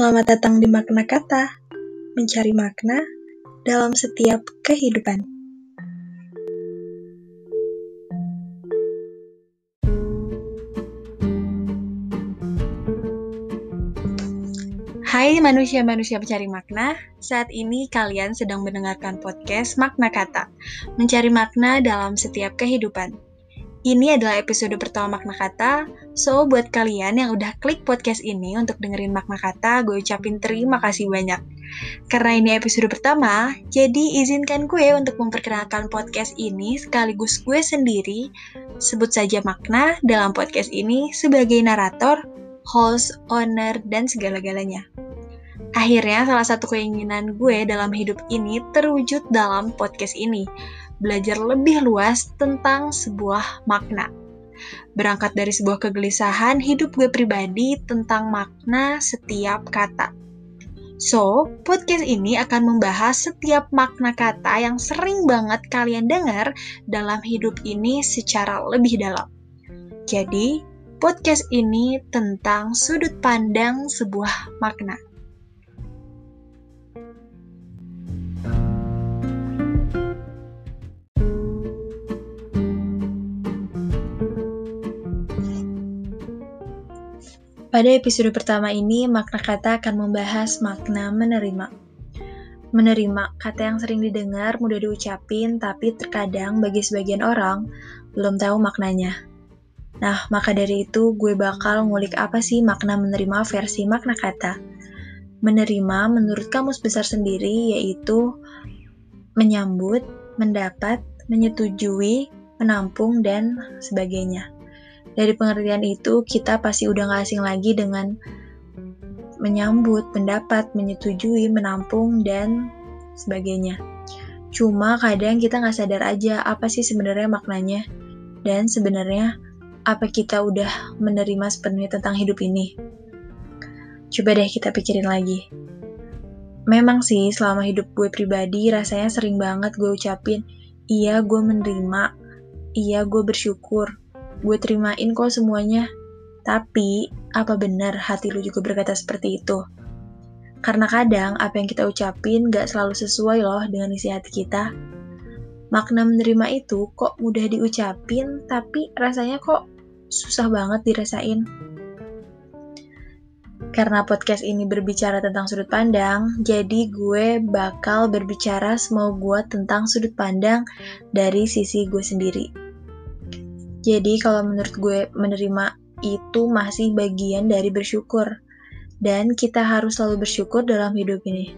Selamat datang di Makna Kata, mencari makna dalam setiap kehidupan. Hai manusia-manusia pencari makna, saat ini kalian sedang mendengarkan podcast Makna Kata, mencari makna dalam setiap kehidupan. Ini adalah episode pertama Makna Kata, so buat kalian yang udah klik podcast ini untuk dengerin Makna Kata, gue ucapin terima kasih banyak. Karena ini episode pertama, jadi izinkan gue untuk memperkenalkan podcast ini sekaligus gue sendiri, sebut saja Makna dalam podcast ini sebagai narator, host, owner, dan segala-galanya. Akhirnya salah satu keinginan gue dalam hidup ini terwujud dalam podcast ini, belajar lebih luas tentang sebuah makna. Berangkat dari sebuah kegelisahan hidup gue pribadi tentang makna setiap kata. So, podcast ini akan membahas setiap makna kata yang sering banget kalian dengar dalam hidup ini secara lebih dalam. Jadi, podcast ini tentang sudut pandang sebuah makna. Pada episode pertama ini, makna kata akan membahas makna menerima. Menerima, kata yang sering didengar, mudah diucapin, tapi terkadang bagi sebagian orang belum tahu maknanya. Nah, maka dari itu gue bakal ngulik apa sih makna menerima versi makna kata. Menerima menurut kamus besar sendiri yaitu menyambut, mendapat, menyetujui, menampung, dan sebagainya. Dari pengertian itu, kita pasti udah gak asing lagi dengan menyambut, pendapat, menyetujui, menampung, dan sebagainya. Cuma kadang kita nggak sadar aja apa sih sebenarnya maknanya, dan sebenarnya apa kita udah menerima sepenuhnya tentang hidup ini. Coba deh kita pikirin lagi. Memang sih selama hidup gue pribadi rasanya sering banget gue ucapin, iya gue menerima, iya gue bersyukur, gue terimain kok semuanya. Tapi, apa benar hati lu juga berkata seperti itu? Karena kadang apa yang kita ucapin gak selalu sesuai loh dengan isi hati kita. Makna menerima itu kok mudah diucapin, tapi rasanya kok susah banget dirasain. Karena podcast ini berbicara tentang sudut pandang, jadi gue bakal berbicara semau gue tentang sudut pandang dari sisi gue sendiri. Jadi kalau menurut gue menerima itu masih bagian dari bersyukur. Dan kita harus selalu bersyukur dalam hidup ini.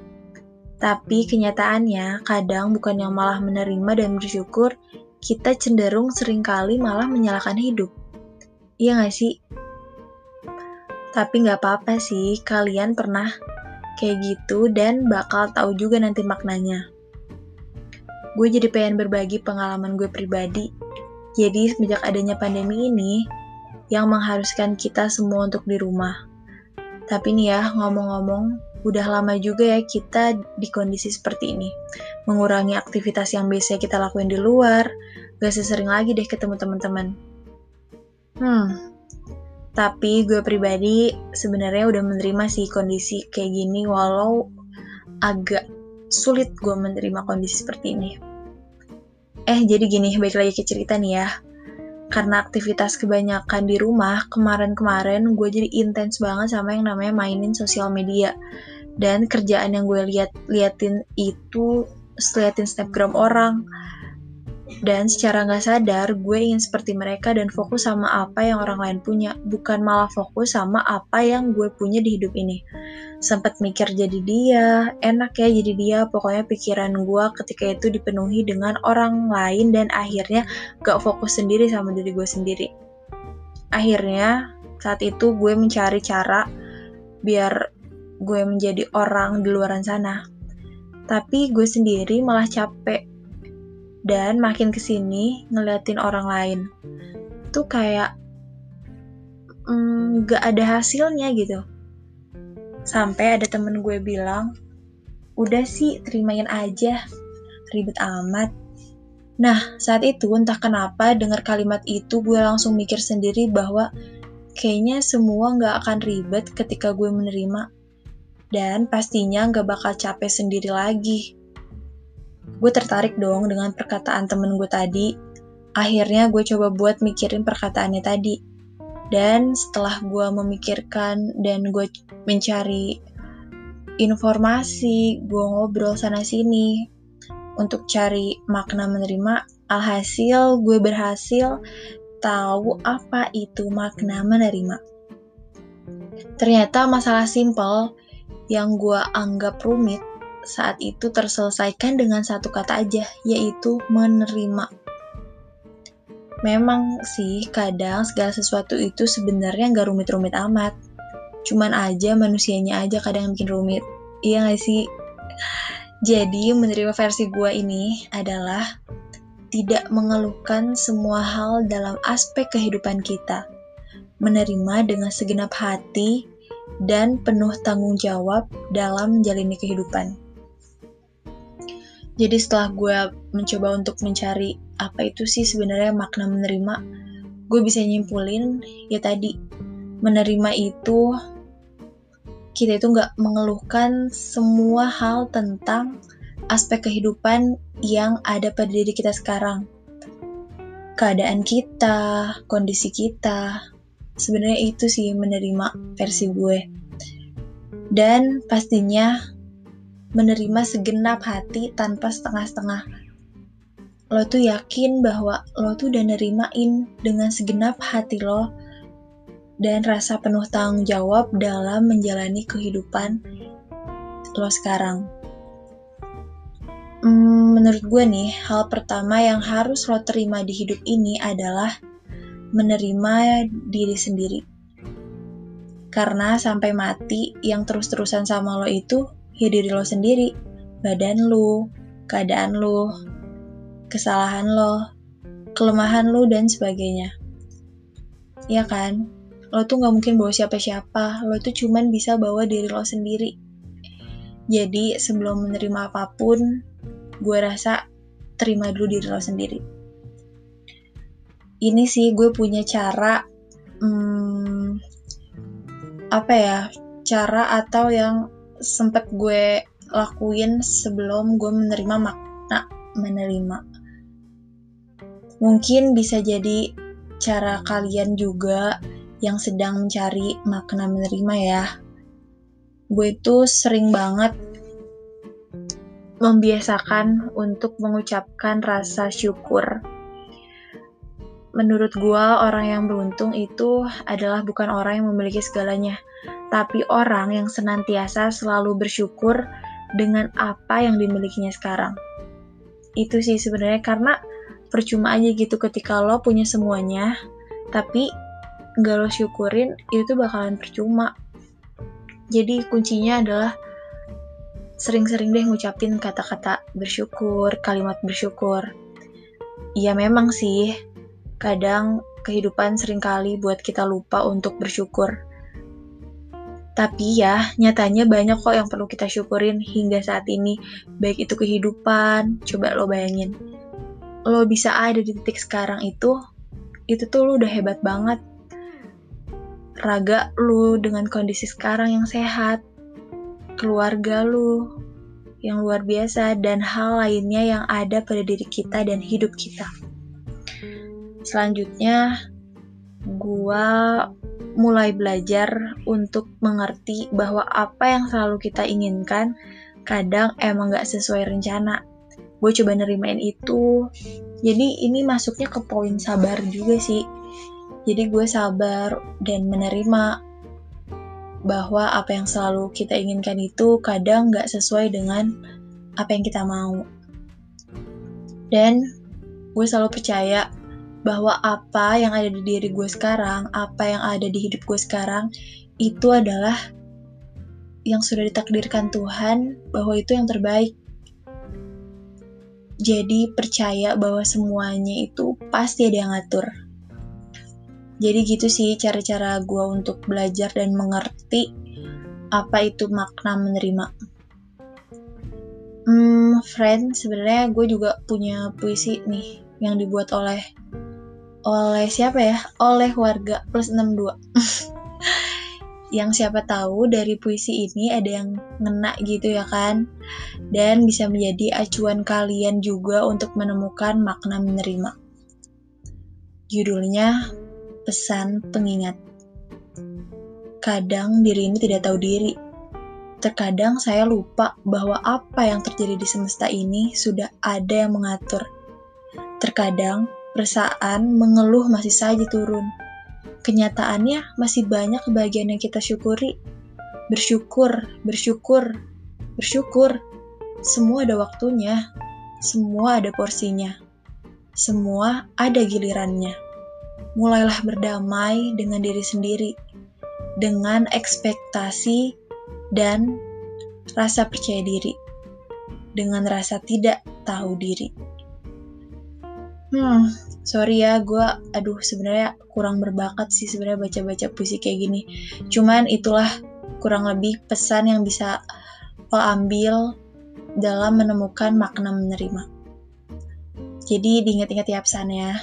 Tapi kenyataannya kadang bukan yang malah menerima dan bersyukur, kita cenderung sering kali malah menyalahkan hidup. Iya gak sih? Tapi gak apa-apa sih, kalian pernah kayak gitu dan bakal tahu juga nanti maknanya. Gue jadi pengen berbagi pengalaman gue pribadi jadi semenjak adanya pandemi ini, yang mengharuskan kita semua untuk di rumah. Tapi nih ya, ngomong-ngomong, udah lama juga ya kita di kondisi seperti ini. Mengurangi aktivitas yang biasa kita lakuin di luar, gak sesering lagi deh ketemu teman-teman. Hmm, tapi gue pribadi sebenarnya udah menerima sih kondisi kayak gini walau agak sulit gue menerima kondisi seperti ini. Eh, jadi gini, baik lagi ke cerita nih ya. Karena aktivitas kebanyakan di rumah, kemarin-kemarin gue jadi intens banget sama yang namanya mainin sosial media. Dan kerjaan yang gue lihat liatin itu liatin snapgram orang, dan secara nggak sadar, gue ingin seperti mereka dan fokus sama apa yang orang lain punya, bukan malah fokus sama apa yang gue punya di hidup ini. Sempat mikir jadi dia, enak ya jadi dia, pokoknya pikiran gue ketika itu dipenuhi dengan orang lain dan akhirnya gak fokus sendiri sama diri gue sendiri. Akhirnya, saat itu gue mencari cara biar gue menjadi orang di luar sana. Tapi gue sendiri malah capek dan makin ke sini ngeliatin orang lain. Tuh kayak mm, gak ada hasilnya gitu. Sampai ada temen gue bilang udah sih terimain aja. Ribet amat. Nah saat itu entah kenapa dengar kalimat itu gue langsung mikir sendiri bahwa kayaknya semua gak akan ribet ketika gue menerima. Dan pastinya gak bakal capek sendiri lagi. Gue tertarik dong dengan perkataan temen gue tadi. Akhirnya gue coba buat mikirin perkataannya tadi. Dan setelah gue memikirkan dan gue mencari informasi, gue ngobrol sana-sini untuk cari makna menerima, alhasil gue berhasil tahu apa itu makna menerima. Ternyata masalah simpel yang gue anggap rumit saat itu terselesaikan dengan satu kata aja, yaitu menerima. Memang sih, kadang segala sesuatu itu sebenarnya nggak rumit-rumit amat. Cuman aja manusianya aja kadang bikin rumit. Iya gak sih? Jadi, menerima versi gue ini adalah tidak mengeluhkan semua hal dalam aspek kehidupan kita. Menerima dengan segenap hati dan penuh tanggung jawab dalam menjalani kehidupan. Jadi setelah gue mencoba untuk mencari apa itu sih sebenarnya makna menerima, gue bisa nyimpulin ya tadi menerima itu kita itu nggak mengeluhkan semua hal tentang aspek kehidupan yang ada pada diri kita sekarang. Keadaan kita, kondisi kita, sebenarnya itu sih menerima versi gue. Dan pastinya menerima segenap hati tanpa setengah-setengah. Lo tuh yakin bahwa lo tuh udah nerimain dengan segenap hati lo dan rasa penuh tanggung jawab dalam menjalani kehidupan lo sekarang. Hmm, menurut gue nih, hal pertama yang harus lo terima di hidup ini adalah menerima diri sendiri. Karena sampai mati, yang terus-terusan sama lo itu ya diri lo sendiri, badan lo, keadaan lo, kesalahan lo, kelemahan lo, dan sebagainya. Ya kan? Lo tuh gak mungkin bawa siapa-siapa, lo tuh cuman bisa bawa diri lo sendiri. Jadi sebelum menerima apa pun, gue rasa terima dulu diri lo sendiri. Ini sih gue punya cara, hmm, apa ya, cara atau yang sempet gue lakuin sebelum gue menerima makna menerima. Mungkin bisa jadi cara kalian juga yang sedang mencari makna menerima ya. Gue itu sering banget membiasakan untuk mengucapkan rasa syukur. Menurut gue, orang yang beruntung itu adalah bukan orang yang memiliki segalanya, tapi orang yang senantiasa selalu bersyukur dengan apa yang dimilikinya sekarang. Itu sih sebenarnya karena percuma aja gitu ketika lo punya semuanya, tapi gak lo syukurin, itu bakalan percuma. Jadi kuncinya adalah sering-sering deh ngucapin kata-kata bersyukur, kalimat bersyukur. Ya memang sih, kadang kehidupan sering kali buat kita lupa untuk bersyukur tapi ya, nyatanya banyak kok yang perlu kita syukurin hingga saat ini. Baik itu kehidupan, coba lo bayangin. Lo bisa ada di titik sekarang itu, itu tuh lo udah hebat banget. Raga lo dengan kondisi sekarang yang sehat, keluarga lo yang luar biasa, dan hal lainnya yang ada pada diri kita dan hidup kita. Selanjutnya, gua mulai belajar untuk mengerti bahwa apa yang selalu kita inginkan kadang emang gak sesuai rencana. Gue coba nerimain itu. Jadi ini masuknya ke poin sabar juga sih. Jadi gue sabar dan menerima bahwa apa yang selalu kita inginkan itu kadang gak sesuai dengan apa yang kita mau. Dan gue selalu percaya bahwa apa yang ada di diri gue sekarang, apa yang ada di hidup gue sekarang, itu adalah yang sudah ditakdirkan Tuhan bahwa itu yang terbaik. Jadi percaya bahwa semuanya itu pasti ada yang ngatur. Jadi gitu sih cara-cara gue untuk belajar dan mengerti apa itu makna menerima. Hmm, friend, sebenarnya gue juga punya puisi nih yang dibuat oleh oleh siapa ya? Oleh warga plus 62. yang siapa tahu dari puisi ini ada yang ngena gitu ya kan dan bisa menjadi acuan kalian juga untuk menemukan makna menerima judulnya pesan pengingat kadang diri ini tidak tahu diri Terkadang saya lupa bahwa apa yang terjadi di semesta ini sudah ada yang mengatur. Terkadang perasaan mengeluh masih saja turun. Kenyataannya masih banyak kebahagiaan yang kita syukuri. Bersyukur, bersyukur, bersyukur. Semua ada waktunya, semua ada porsinya, semua ada gilirannya. Mulailah berdamai dengan diri sendiri, dengan ekspektasi dan rasa percaya diri dengan rasa tidak tahu diri. Hmm, sorry ya, gue, aduh sebenarnya kurang berbakat sih sebenarnya baca-baca puisi kayak gini. Cuman itulah kurang lebih pesan yang bisa lo ambil dalam menemukan makna menerima. Jadi diingat-ingat ya pesannya.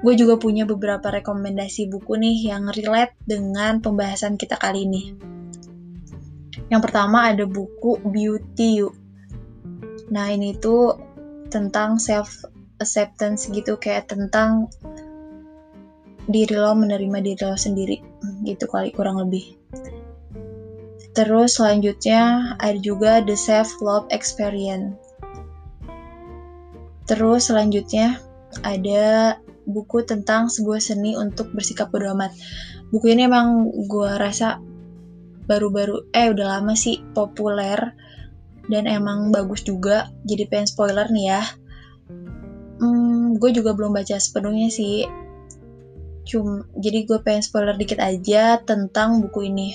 Gue juga punya beberapa rekomendasi buku nih yang relate dengan pembahasan kita kali ini. Yang pertama ada buku Beauty You. Nah, ini tuh tentang self acceptance gitu kayak tentang diri lo menerima diri lo sendiri gitu kali kurang lebih. Terus selanjutnya ada juga The Self Love Experience. Terus selanjutnya ada buku tentang sebuah seni untuk bersikap bodo amat. Buku ini emang gue rasa baru-baru eh udah lama sih populer dan emang bagus juga jadi pengen spoiler nih ya gue juga belum baca sepenuhnya sih. Cum, jadi gue pengen spoiler dikit aja tentang buku ini.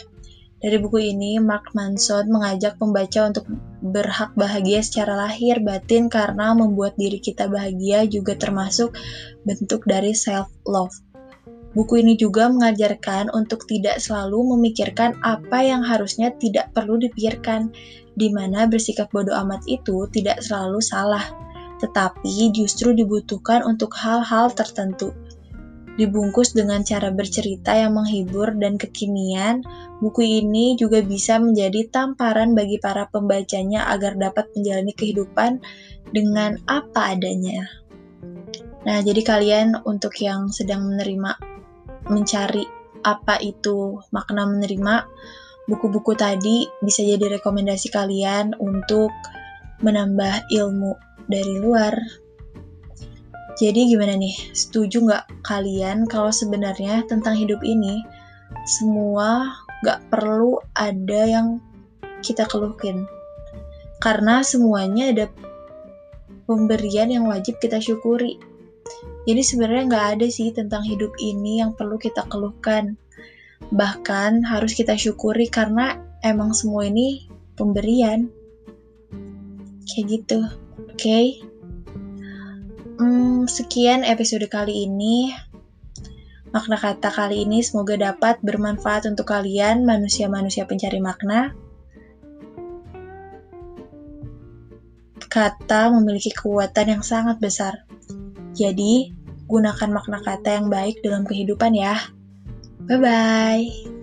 Dari buku ini, Mark Manson mengajak pembaca untuk berhak bahagia secara lahir batin karena membuat diri kita bahagia juga termasuk bentuk dari self-love. Buku ini juga mengajarkan untuk tidak selalu memikirkan apa yang harusnya tidak perlu dipikirkan, di mana bersikap bodoh amat itu tidak selalu salah, tetapi justru dibutuhkan untuk hal-hal tertentu. Dibungkus dengan cara bercerita yang menghibur dan kekinian, buku ini juga bisa menjadi tamparan bagi para pembacanya agar dapat menjalani kehidupan dengan apa adanya. Nah, jadi kalian untuk yang sedang menerima mencari apa itu makna menerima, buku-buku tadi bisa jadi rekomendasi kalian untuk menambah ilmu dari luar. Jadi gimana nih, setuju nggak kalian kalau sebenarnya tentang hidup ini semua nggak perlu ada yang kita keluhkan? Karena semuanya ada pemberian yang wajib kita syukuri. Jadi sebenarnya nggak ada sih tentang hidup ini yang perlu kita keluhkan. Bahkan harus kita syukuri karena emang semua ini pemberian. Kayak gitu? Okay? Hmm, sekian episode kali ini. Makna kata kali ini semoga dapat bermanfaat untuk kalian, manusia-manusia pencari makna. Kata memiliki kekuatan yang sangat besar. Jadi, gunakan makna kata yang baik dalam kehidupan ya. Bye bye.